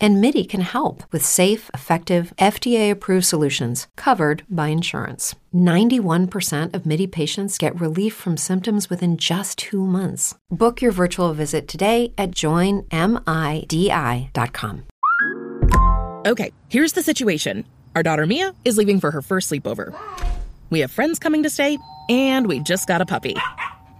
And MIDI can help with safe, effective, FDA approved solutions covered by insurance. 91% of MIDI patients get relief from symptoms within just two months. Book your virtual visit today at joinmidi.com. Okay, here's the situation our daughter Mia is leaving for her first sleepover. We have friends coming to stay, and we just got a puppy.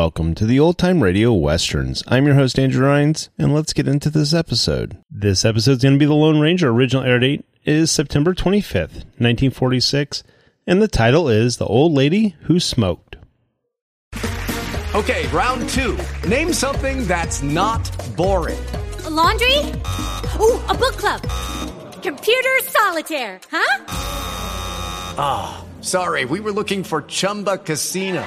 Welcome to the Old Time Radio Westerns. I'm your host, Andrew Rhynes, and let's get into this episode. This episode is going to be The Lone Ranger. Original air date is September 25th, 1946, and the title is The Old Lady Who Smoked. Okay, round two. Name something that's not boring. A laundry? Ooh, a book club. Computer solitaire, huh? Ah, oh, sorry, we were looking for Chumba Casino.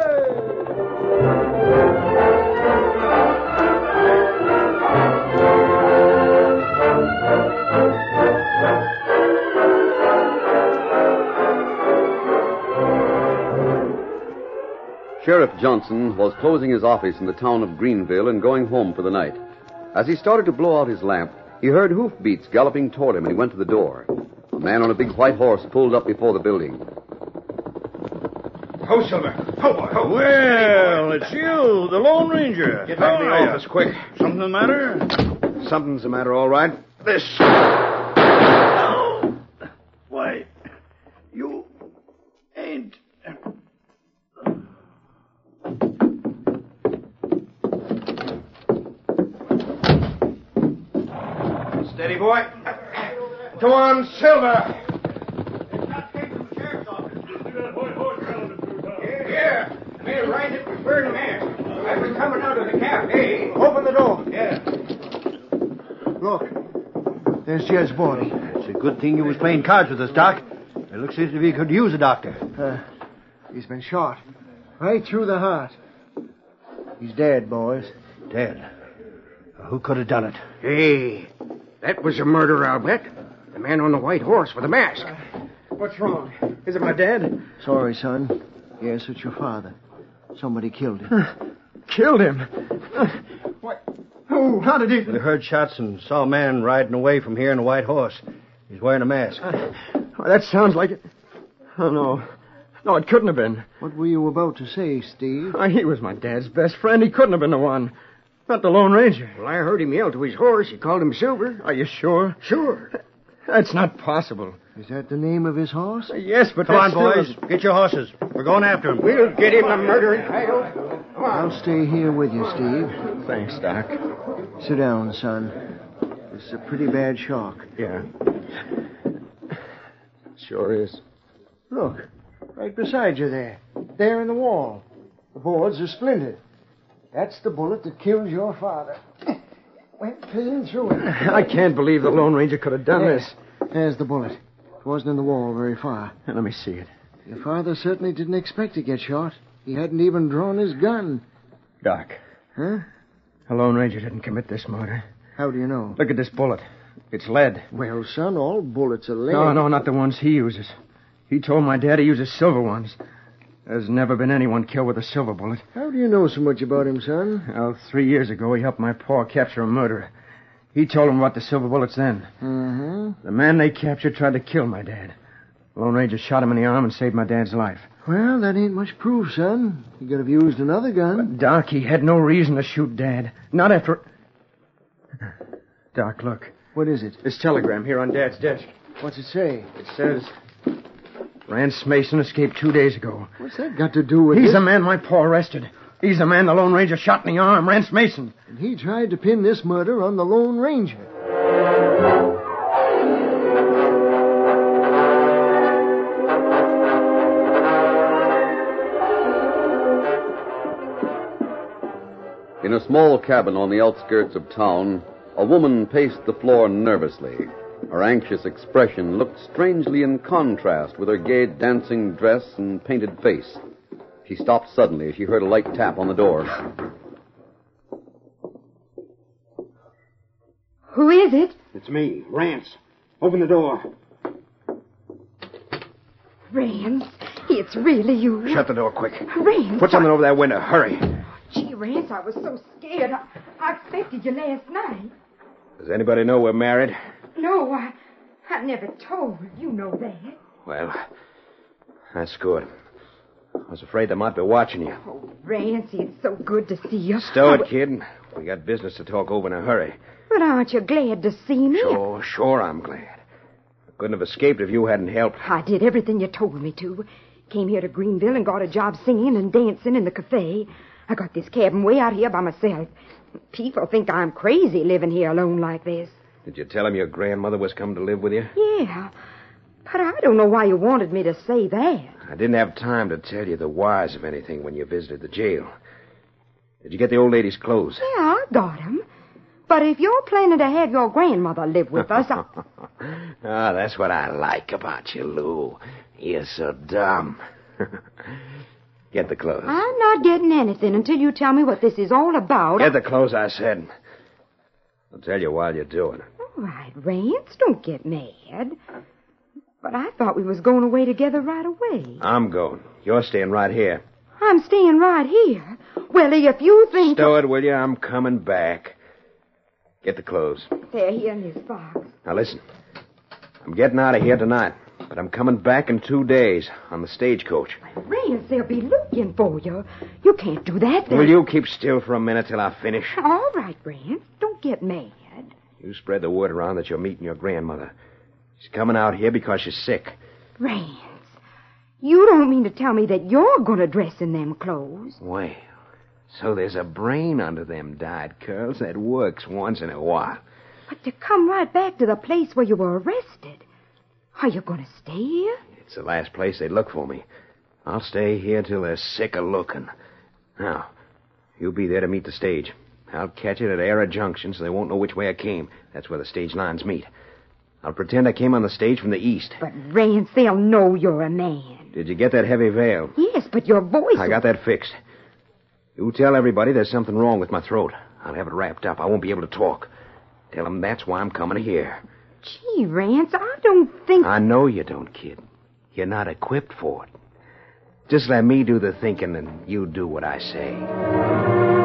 Sheriff Johnson was closing his office in the town of Greenville and going home for the night. As he started to blow out his lamp, he heard hoofbeats galloping toward him and he went to the door. A man on a big white horse pulled up before the building. Ho, Silver. Ho, boy, ho. Well, it's you, the Lone Ranger. Get back to the How are ya? office, quick. Something the matter? Something's the matter, all right. This. Why, you ain't. Steady, boy. Come on, Silver. Here. Made right at the bird man. I was coming out of the cafe. Open the door. Yeah. Look, there's Jed's body. It's a good thing you was playing cards with us, Doc. It looks as if he could use a doctor. Uh, he's been shot. Right through the heart. He's dead, boys. Dead. Who could have done it? Hey, that was a murder, I'll bet. The man on the white horse with the mask. What's wrong? Is it my dad? Sorry, son. Yes, it's your father. Somebody killed him. Killed him? Uh, what? Oh, how did he... We heard shots and saw a man riding away from here in a white horse. He's wearing a mask. Uh, oh, that sounds like it. Oh, no. No, it couldn't have been. What were you about to say, Steve? Oh, he was my dad's best friend. He couldn't have been the one. Not the Lone Ranger. Well, I heard him yell to his horse. He called him Silver. Are you sure? Sure. That's not possible. Is that the name of his horse? Uh, yes, but Come on, boys. Get your horses. We're going after him. We'll get him the murdering title. Come on. I'll stay here with you, Steve. Thanks, Doc. Sit down, son. This is a pretty bad shock. Yeah. Sure is. Look, right beside you there. There in the wall. The boards are splintered. That's the bullet that killed your father. Went clean through it. I can't believe the Lone Ranger could have done this. There's the bullet. It wasn't in the wall very far. Now, Let me see it. Your father certainly didn't expect to get shot. He hadn't even drawn his gun. Doc, Huh? the Lone Ranger didn't commit this murder. How do you know? Look at this bullet. It's lead. Well, son, all bullets are lead. No, no, not the ones he uses. He told my dad he uses silver ones. There's never been anyone killed with a silver bullet. How do you know so much about him, son? Well, three years ago, he helped my pa capture a murderer. He told him about the silver bullets then. Mm-hmm. The man they captured tried to kill my dad. The Lone Ranger shot him in the arm and saved my dad's life. Well, that ain't much proof, son. He could have used another gun. Doc, he had no reason to shoot Dad. Not after. Doc, look. What is it? This telegram here on Dad's desk. What's it say? It says. Rance Mason escaped two days ago. What's that got to do with He's it? the man my pa arrested. He's the man the Lone Ranger shot in the arm, Rance Mason. And he tried to pin this murder on the Lone Ranger. In a small cabin on the outskirts of town, a woman paced the floor nervously. Her anxious expression looked strangely in contrast with her gay dancing dress and painted face. She stopped suddenly as she heard a light tap on the door. Who is it? It's me, Rance. Open the door. Rance. It's really you. Shut the door quick. Rance. Put something over that window. Hurry. Gee, Rance, I was so scared. I, I expected you last night. Does anybody know we're married? No, I, I never told. You know that. Well, that's good. I was afraid they might be watching you. Oh, Rance, it's so good to see you. Stow it, kid. We got business to talk over in a hurry. But aren't you glad to see me? Sure, sure, I'm glad. I couldn't have escaped if you hadn't helped. I did everything you told me to. Came here to Greenville and got a job singing and dancing in the cafe. I got this cabin way out here by myself. People think I'm crazy living here alone like this. Did you tell him your grandmother was coming to live with you? Yeah, but I don't know why you wanted me to say that. I didn't have time to tell you the whys of anything when you visited the jail. Did you get the old lady's clothes? Yeah, I got 'em. But if you're planning to have your grandmother live with us, I... Ah, that's what I like about you, Lou. You're so dumb. Get the clothes. I'm not getting anything until you tell me what this is all about. Get the clothes, I said. I'll tell you while you're doing it. All right, Rance, don't get mad. But I thought we was going away together right away. I'm going. You're staying right here. I'm staying right here. Well, if you think... Stow it, will you? I'm coming back. Get the clothes. They're here in this box. Now listen. I'm getting out of here tonight, but I'm coming back in two days on the stagecoach. Rance, they'll be looking for you. You can't do that. They'll... Will you keep still for a minute till I finish? All right, Rance. Don't get mad. You spread the word around that you're meeting your grandmother. She's coming out here because she's sick. Rance, you don't mean to tell me that you're going to dress in them clothes. Well, so there's a brain under them dyed curls that works once in a while. But to come right back to the place where you were arrested, are you going to stay here? It's the last place they'd look for me. I'll stay here till they're sick of looking. Now, you'll be there to meet the stage. I'll catch it at Era Junction so they won't know which way I came. That's where the stage lines meet. I'll pretend I came on the stage from the east. But, Rance, they'll know you're a man. Did you get that heavy veil? Yes, but your voice... I got that fixed. You tell everybody there's something wrong with my throat. I'll have it wrapped up. I won't be able to talk. Tell them that's why I'm coming here. Gee, Rance, I don't think... I know you don't, kid. You're not equipped for it. Just let me do the thinking and you do what I say.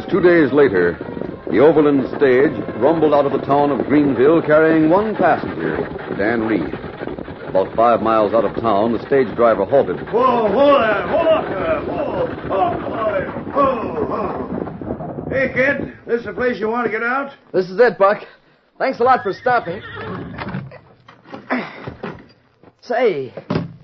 Was two days later. The Overland stage rumbled out of the town of Greenville carrying one passenger, Dan Reed. About five miles out of town, the stage driver halted. Whoa, whoa there, hold up there, whoa, whoa, whoa, whoa. Hey, kid, this the place you want to get out? This is it, Buck. Thanks a lot for stopping. Say,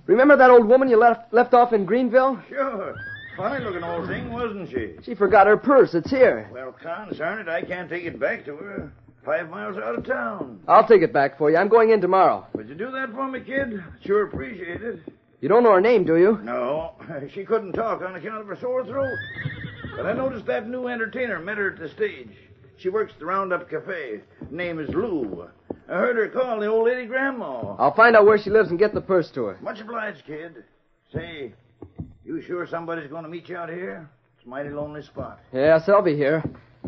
remember that old woman you left left off in Greenville? Sure. Funny looking old thing, wasn't she? She forgot her purse. It's here. Well, concern it, I can't take it back to her. Five miles out of town. I'll take it back for you. I'm going in tomorrow. Would you do that for me, kid? Sure appreciate it. You don't know her name, do you? No, she couldn't talk on account of her sore throat. But I noticed that new entertainer met her at the stage. She works the Roundup Cafe. Name is Lou. I heard her call the old lady grandma. I'll find out where she lives and get the purse to her. Much obliged, kid. Say, you sure somebody's going to meet you out here? It's a mighty lonely spot. Yes, I'll be here.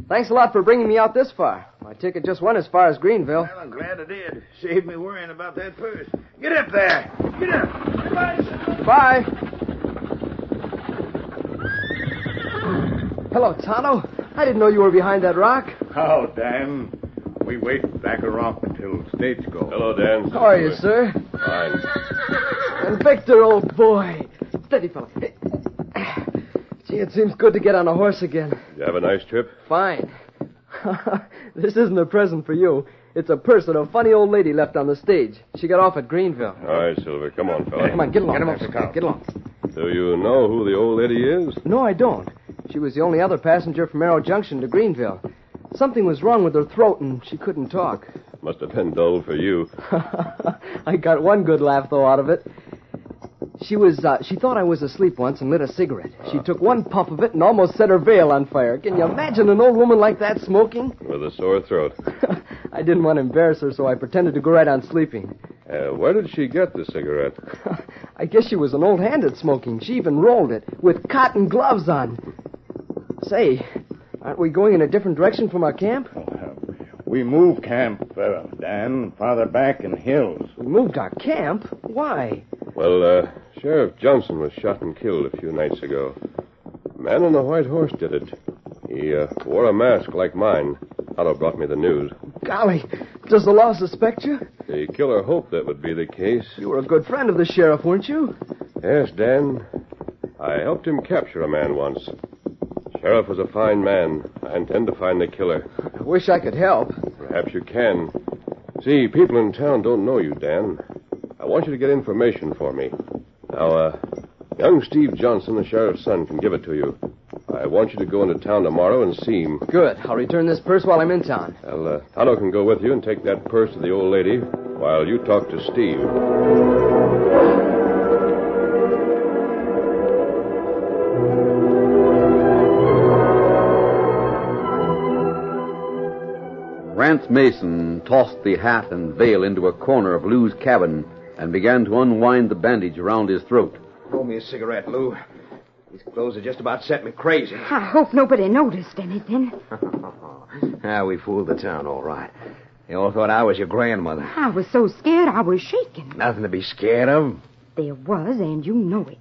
Thanks a lot for bringing me out this far. My ticket just went as far as Greenville. Well, I'm glad I did. Saved me worrying about that purse. Get up there. Get up. Goodbye. Bye. Hello, Tonto. I didn't know you were behind that rock. How, Dan? We wait back a rock until stage go. Hello, Dan. How are you, sir? Fine. And Victor, old boy. Steady, fellow. Gee, it seems good to get on a horse again. You have a nice trip? Fine. this isn't a present for you. It's a purse that a funny old lady left on the stage. She got off at Greenville. All right, Silver. Come on, fella. Come on, get along. Get him off there. the car. Get along. Do you know who the old lady is? No, I don't. She was the only other passenger from Arrow Junction to Greenville. Something was wrong with her throat, and she couldn't talk. Must have been dull for you. I got one good laugh, though, out of it. She was, uh, she thought I was asleep once and lit a cigarette. She took one puff of it and almost set her veil on fire. Can you imagine an old woman like that smoking? With a sore throat. I didn't want to embarrass her, so I pretended to go right on sleeping. Uh, where did she get the cigarette? I guess she was an old hand at smoking. She even rolled it with cotton gloves on. Say, aren't we going in a different direction from our camp? We moved camp, uh, Dan, farther back in hills. We moved our camp? Why? Well, uh, Sheriff Johnson was shot and killed a few nights ago. A man on a white horse did it. He uh, wore a mask like mine. Tonto brought me the news. Golly, does the law suspect you? The killer hoped that would be the case. You were a good friend of the sheriff, weren't you? Yes, Dan. I helped him capture a man once. Sheriff was a fine man. I intend to find the killer. I wish I could help. Perhaps you can. See, people in town don't know you, Dan. I want you to get information for me. Now, uh, young Steve Johnson, the sheriff's son, can give it to you. I want you to go into town tomorrow and see him. Good. I'll return this purse while I'm in town. Well, uh, Tonto can go with you and take that purse to the old lady while you talk to Steve. Rance Mason tossed the hat and veil into a corner of Lou's cabin and began to unwind the bandage around his throat. Roll me a cigarette, Lou. These clothes have just about set me crazy. I hope nobody noticed anything. Ah, we fooled the town, all right. They all thought I was your grandmother. I was so scared I was shaking. Nothing to be scared of. There was, and you know it.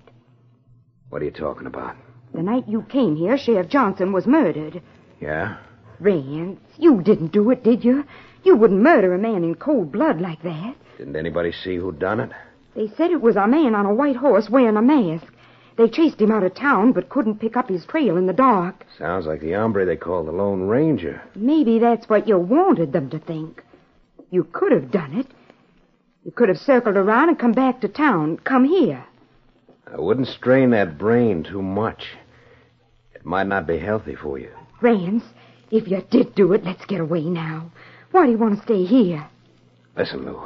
What are you talking about? The night you came here, Sheriff Johnson was murdered. Yeah? Rance, you didn't do it, did you? You wouldn't murder a man in cold blood like that. Didn't anybody see who done it? They said it was a man on a white horse wearing a mask. They chased him out of town, but couldn't pick up his trail in the dark. Sounds like the hombre they call the Lone Ranger. Maybe that's what you wanted them to think. You could have done it. You could have circled around and come back to town. Come here. I wouldn't strain that brain too much. It might not be healthy for you. Rance, if you did do it, let's get away now. Why do you want to stay here? Listen, Lou.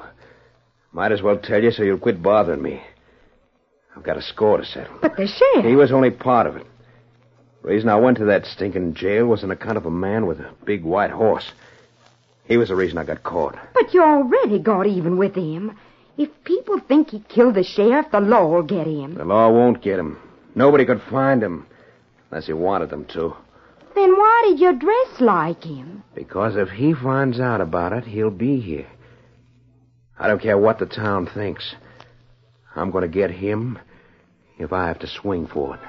Might as well tell you so you'll quit bothering me. I've got a score to settle. But the sheriff. He was only part of it. The reason I went to that stinking jail was on account of a man with a big white horse. He was the reason I got caught. But you already got even with him. If people think he killed the sheriff, the law will get him. The law won't get him. Nobody could find him unless he wanted them to. Then why did you dress like him? Because if he finds out about it, he'll be here. I don't care what the town thinks. I'm going to get him if I have to swing for it.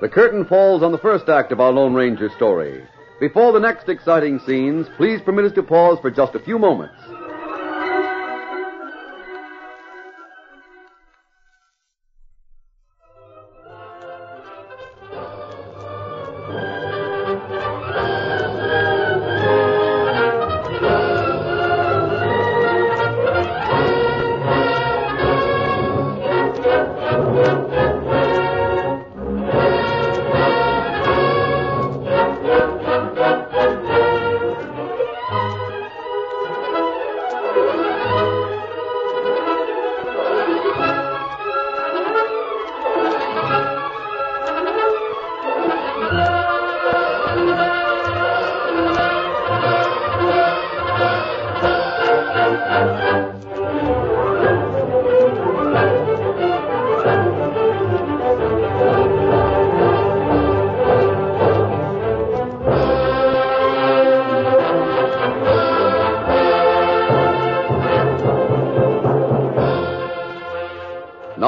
The curtain falls on the first act of our Lone Ranger story. Before the next exciting scenes, please permit us to pause for just a few moments.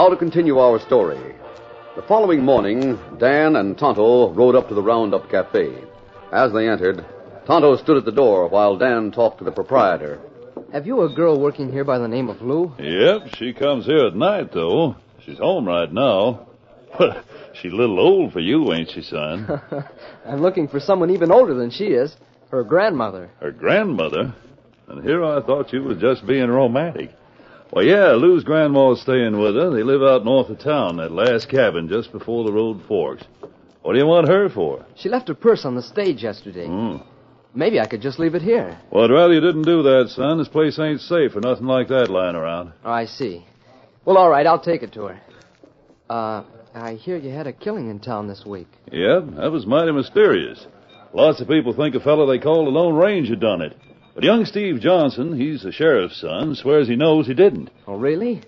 Now to continue our story. The following morning, Dan and Tonto rode up to the Roundup Cafe. As they entered, Tonto stood at the door while Dan talked to the proprietor. Have you a girl working here by the name of Lou? Yep, she comes here at night, though. She's home right now. But she's a little old for you, ain't she, son? I'm looking for someone even older than she is. Her grandmother. Her grandmother? And here I thought you was just being romantic. Well, yeah, Lou's grandma's staying with her. They live out north of town, that last cabin just before the road forks. What do you want her for? She left her purse on the stage yesterday. Hmm. Maybe I could just leave it here. Well, I'd rather you didn't do that, son. This place ain't safe or nothing like that lying around. Oh, I see. Well, all right, I'll take it to her. Uh, I hear you had a killing in town this week. Yep, that was mighty mysterious. Lots of people think a fellow they call the Lone Ranger done it. But young Steve Johnson, he's the sheriff's son, swears he knows he didn't. Oh, really?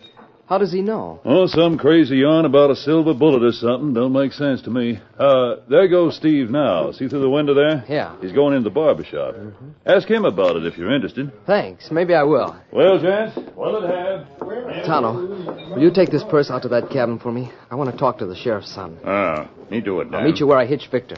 How does he know? Oh, some crazy yarn about a silver bullet or something. Don't make sense to me. Uh, there goes Steve now. See through the window there? Yeah. He's going into the barber shop. Ask him about it if you're interested. Thanks. Maybe I will. Well, gents, what'll it have? Tonto, will you take this purse out to that cabin for me? I want to talk to the sheriff's son. Ah, me do it, Dan. I'll meet you where I hitch Victor.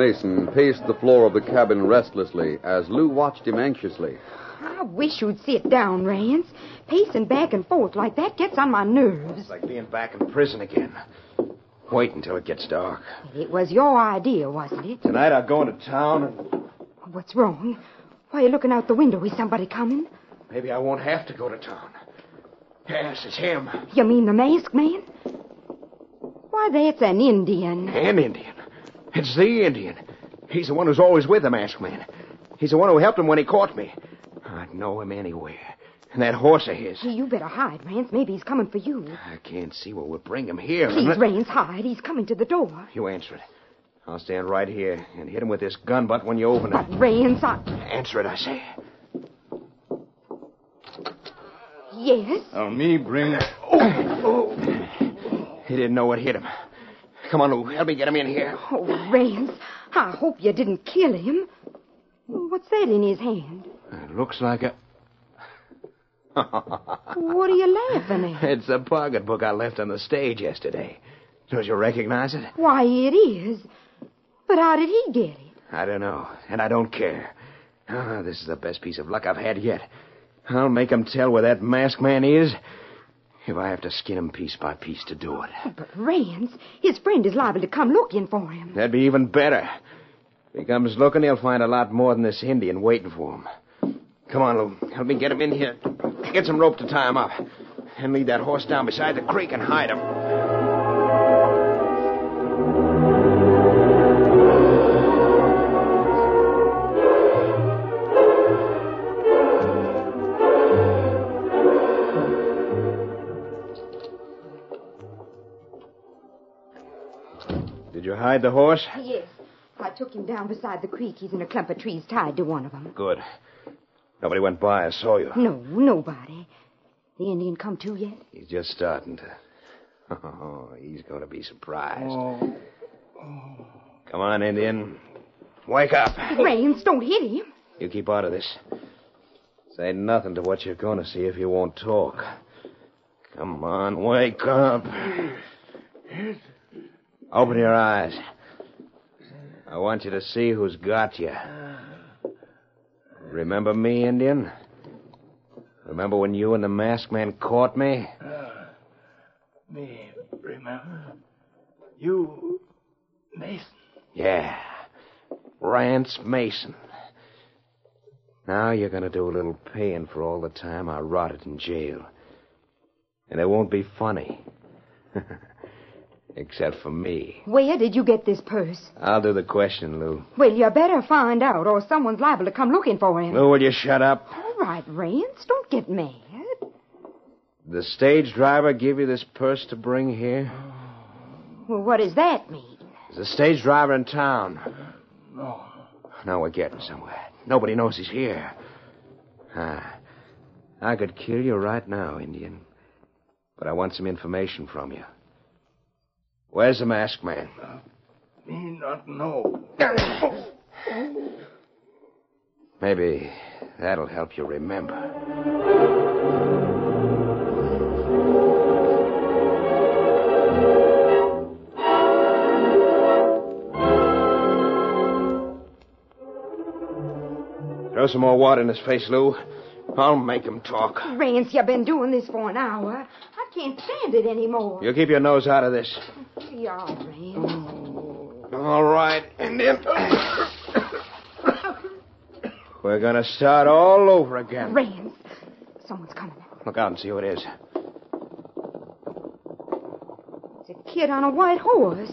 Mason paced the floor of the cabin restlessly as Lou watched him anxiously. I wish you'd sit down, Rance. Pacing back and forth like that gets on my nerves. It's like being back in prison again. Wait until it gets dark. It was your idea, wasn't it? Tonight I'll go into town and What's wrong? Why are you looking out the window? Is somebody coming? maybe I won't have to go to town. Yes, it's him. You mean the masked man? Why, that's an Indian. An Indian. It's the Indian. He's the one who's always with the masked man. He's the one who helped him when he caught me. I'd know him anywhere. And that horse of his. You better hide, Rance. Maybe he's coming for you. I can't see what would bring him here. Please, unless- Rance, hide. He's coming to the door. You answer it. I'll stand right here and hit him with this gun butt when you open it. Rance, I... Answer it, I say. Yes? Oh, me bring. Oh. oh. He didn't know what hit him. Come on, Lou. Help me get him in here. Oh, Rance, I hope you didn't kill him. What's that in his hand? It looks like a. What are you laughing at? It's a pocketbook I left on the stage yesterday. Don't you recognize it? Why, it is. But how did he get it? I don't know, and I don't care. Ah, this is the best piece of luck I've had yet. I'll make 'em tell where that masked man is if I have to skin him piece by piece to do it. But Rance, his friend is liable to come looking for him. That'd be even better. If he comes looking, he'll find a lot more than this Indian waiting for him. Come on, Lou. Help me get him in here. Get some rope to tie him up. And lead that horse down beside the creek and hide him. Hide the horse? Yes. I took him down beside the creek. He's in a clump of trees tied to one of them. Good. Nobody went by or saw you. No, nobody. The Indian come to yet? He's just starting to. Oh, he's going to be surprised. Oh. Come on, Indian. Wake up. Rance, don't hit him. You keep out of this. Say nothing to what you're going to see if you won't talk. Come on, wake up. Open your eyes. I want you to see who's got you. Remember me, Indian? Remember when you and the masked man caught me? Uh, me, remember? You, Mason. Yeah. Rance Mason. Now you're going to do a little paying for all the time I rotted in jail. And it won't be funny. Except for me. Where did you get this purse? I'll do the question, Lou. Well, you better find out, or someone's liable to come looking for him. Lou, will you shut up? All right, Rance, don't get mad. The stage driver give you this purse to bring here? Well, what does that mean? There's a stage driver in town. No. Now we're getting somewhere. Nobody knows he's here. Ah, I could kill you right now, Indian. But I want some information from you. Where's the masked man? Uh, me not know. Maybe that'll help you remember. Throw some more water in his face, Lou. I'll make him talk. Rance, you've been doing this for an hour. I can't stand it anymore. You keep your nose out of this. Yeah, Rance. Mm. All right, Indian. We're gonna start all over again. Rance, someone's coming. Look out and see who it is. It's a kid on a white horse.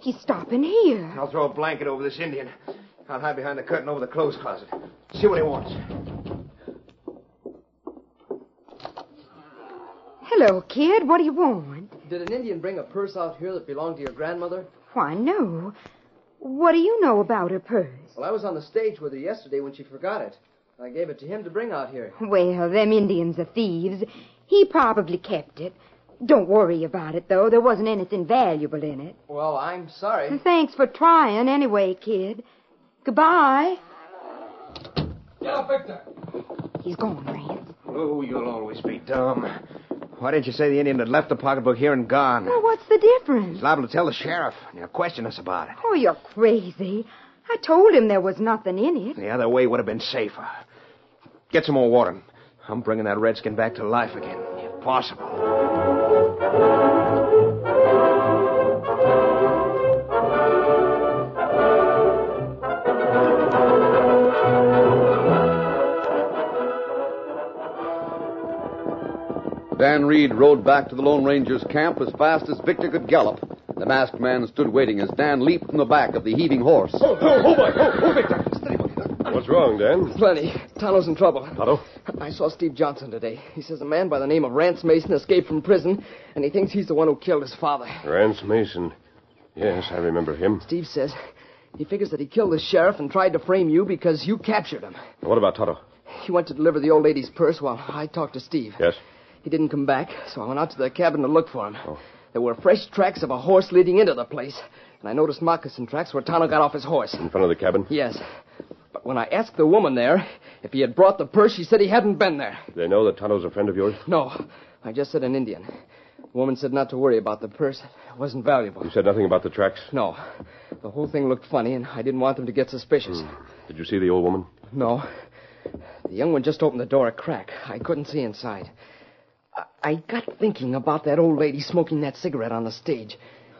He's stopping here. I'll throw a blanket over this Indian. I'll hide behind the curtain over the clothes closet. See what he wants. Hello, kid. What do you want? Did an Indian bring a purse out here that belonged to your grandmother? Why, no. What do you know about her purse? Well, I was on the stage with her yesterday when she forgot it. I gave it to him to bring out here. Well, them Indians are thieves. He probably kept it. Don't worry about it, though. There wasn't anything valuable in it. Well, I'm sorry. Thanks for trying anyway, kid. Goodbye. Get up, Victor. He's gone, Rance. Oh, you'll always be dumb. Why didn't you say the Indian had left the pocketbook here and gone? Well, what's the difference? He's liable to tell the sheriff. He'll question us about it. Oh, you're crazy. I told him there was nothing in it. The other way would have been safer. Get some more water. I'm bringing that redskin back to life again, if possible. Dan Reed rode back to the Lone Ranger's camp as fast as Victor could gallop. The masked man stood waiting as Dan leaped from the back of the heaving horse. Oh, oh, oh, boy. Oh, oh, Victor. What's wrong, Dan? Plenty. Tonto's in trouble. Tonto? I saw Steve Johnson today. He says a man by the name of Rance Mason escaped from prison, and he thinks he's the one who killed his father. Rance Mason. Yes, I remember him. Steve says he figures that he killed the sheriff and tried to frame you because you captured him. What about Tonto? He went to deliver the old lady's purse while I talked to Steve. Yes? He didn't come back, so I went out to the cabin to look for him. Oh. There were fresh tracks of a horse leading into the place, and I noticed moccasin tracks where Tonto got off his horse. In front of the cabin? Yes. But when I asked the woman there if he had brought the purse, she said he hadn't been there. They know that Tonto's a friend of yours? No, I just said an Indian. The woman said not to worry about the purse. It wasn't valuable. You said nothing about the tracks? No. The whole thing looked funny, and I didn't want them to get suspicious. Hmm. Did you see the old woman? No. The young one just opened the door a crack. I couldn't see inside. I- got thinking about that old lady smoking that cigarette on the stage.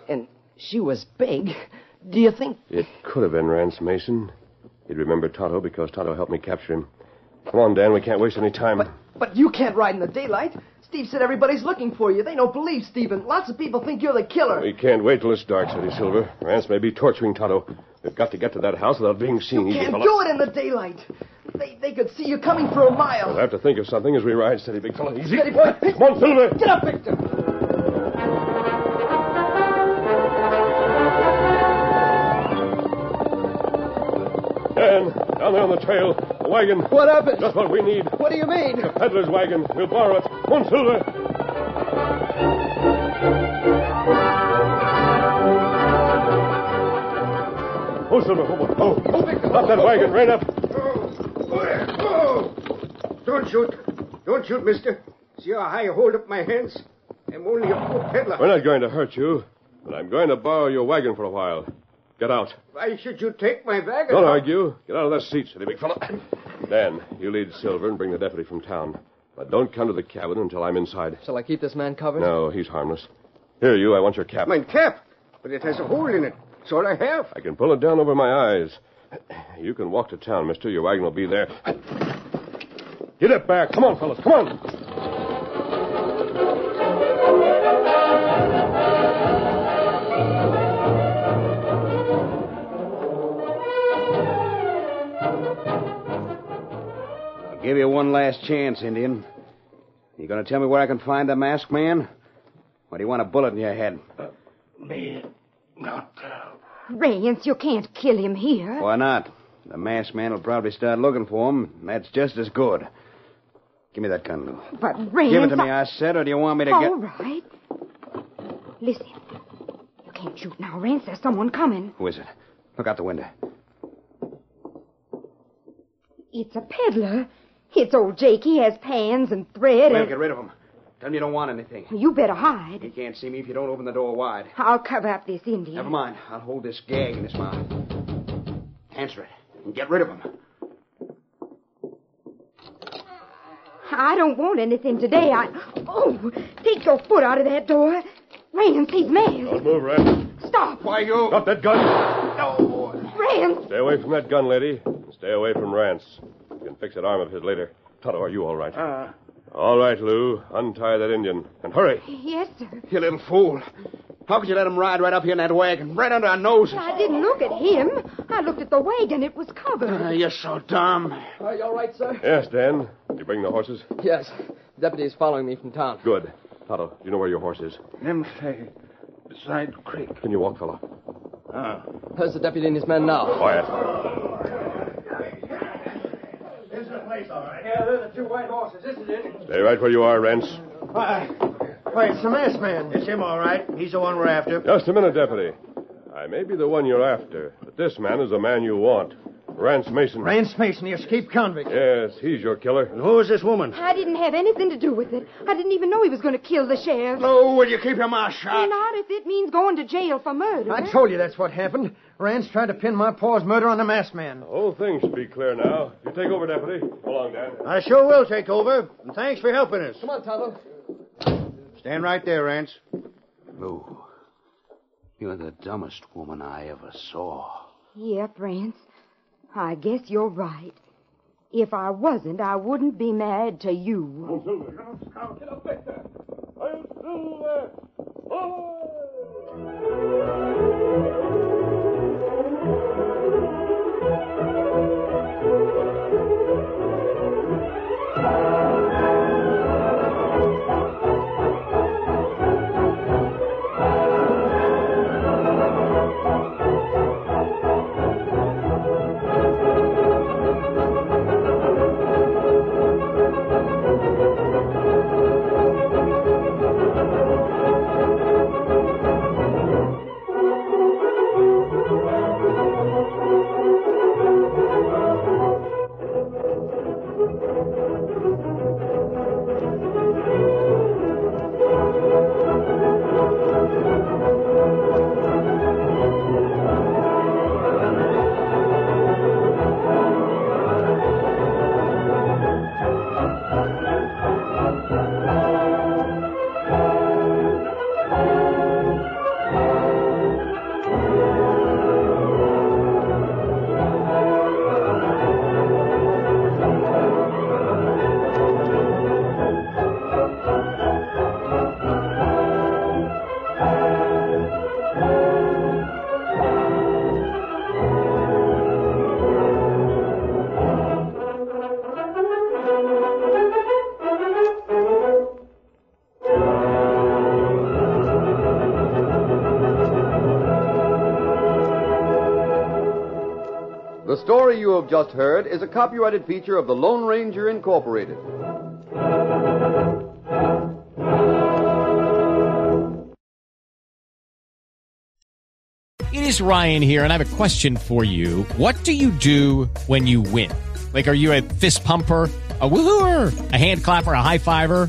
And she was big. Do you think. It could have been Rance Mason. He'd remember Tonto because Tonto helped me capture him. Come on, Dan. We can't waste any time. But but you can't ride in the daylight. Steve said everybody's looking for you. They don't believe Stephen. Lots of people think you're the killer. We can't wait till it's dark, City Silver. Rance may be torturing Tonto. We've got to get to that house without being seen. easy Can't do it in the daylight. They, they could see you coming for a mile. We'll have to think of something as we ride, steady, big fella. Easy. Steady, boy. Come on, Silver. Get up, Victor. Dan, down there on the trail. A wagon. What happened? Just what we need. What do you mean? The peddler's wagon. We'll borrow it. Come on, Silver. Oh, Silver. Oh, oh. Oh, Victor. Stop that wagon. Right up. Oh! Don't shoot. Don't shoot, mister. See how high you hold up my hands? I'm only a poor peddler. We're not going to hurt you, but I'm going to borrow your wagon for a while. Get out. Why should you take my wagon? Don't argue. Get out of that seat, steady, big fella. Dan, you lead Silver and bring the deputy from town. But don't come to the cabin until I'm inside. Shall I keep this man covered? No, he's harmless. Here, you, I want your cap. My cap. But it has a hole in it. That's all I have. I can pull it down over my eyes. You can walk to town, mister. Your wagon will be there. Get it back. Come on, fellas. Come on. I'll give you one last chance, Indian. You gonna tell me where I can find the masked man? Or do you want a bullet in your head? Uh, me, not. Uh, Rance, you can't kill him here. Why not? The masked man will probably start looking for him, and that's just as good. Give me that gun, Lou. But Rance. Give it to me, I... I said, or do you want me to get. All right. Listen. You can't shoot now, Rance. There's someone coming. Who is it? Look out the window. It's a peddler. It's old Jake. He has pans and thread Well, and... get rid of him. Tell him you don't want anything. You better hide. He can't see me if you don't open the door wide. I'll cover up this Indian. Never mind. I'll hold this gag in his mouth. Answer it. And get rid of him. I don't want anything today. I. Oh, take your foot out of that door. Rance, he's mad. Don't move, Rance. Stop. Why, you. Drop that gun. No. Rance. Stay away from that gun, lady. And stay away from Rance. You can fix that arm of his later. Tonto, are you all right? Uh, All right, Lou. Untie that Indian. And hurry. Yes, sir. You little fool. How could you let him ride right up here in that wagon, right under our noses? I didn't look at him. I looked at the wagon. It was covered. Ah, you're so dumb. Are you all right, sir? Yes, Dan. Did you bring the horses? Yes. The deputy is following me from town. Good. Tonto, do you know where your horse is? them say beside the creek. Can you walk, fella? Ah. There's the deputy and his men now. Quiet. This place, all right. Yeah, they're the two white horses. This is it. Stay right where you are, Rance. Why, why, it's the masked man. It's him, all right. He's the one we're after. Just a minute, deputy. I may be the one you're after, but this man is the man you want. Rance Mason. Rance Mason, the escaped convict. Yes, he's your killer. And who is this woman? I didn't have anything to do with it. I didn't even know he was going to kill the sheriff. No, will you keep your mouth shut? Not if it means going to jail for murder. I told you that's what happened. Rance tried to pin my pa's murder on the masked man. The whole thing should be clear now. You take over, Deputy. Go along, Dan. I sure will take over. And thanks for helping us. Come on, Tonto. Stand right there, Rance. Lou, you're the dumbest woman I ever saw. Yeah, Rance. I guess you're right. If I wasn't, I wouldn't be married to you. Get up. Hi-Yo Silver. The you have just heard is a copyrighted feature of the Lone Ranger Incorporated. It is Ryan here, and I have a question for you. What do you do when you win? Like, are you a fist pumper? A woohooer, a hand clapper, a high fiver.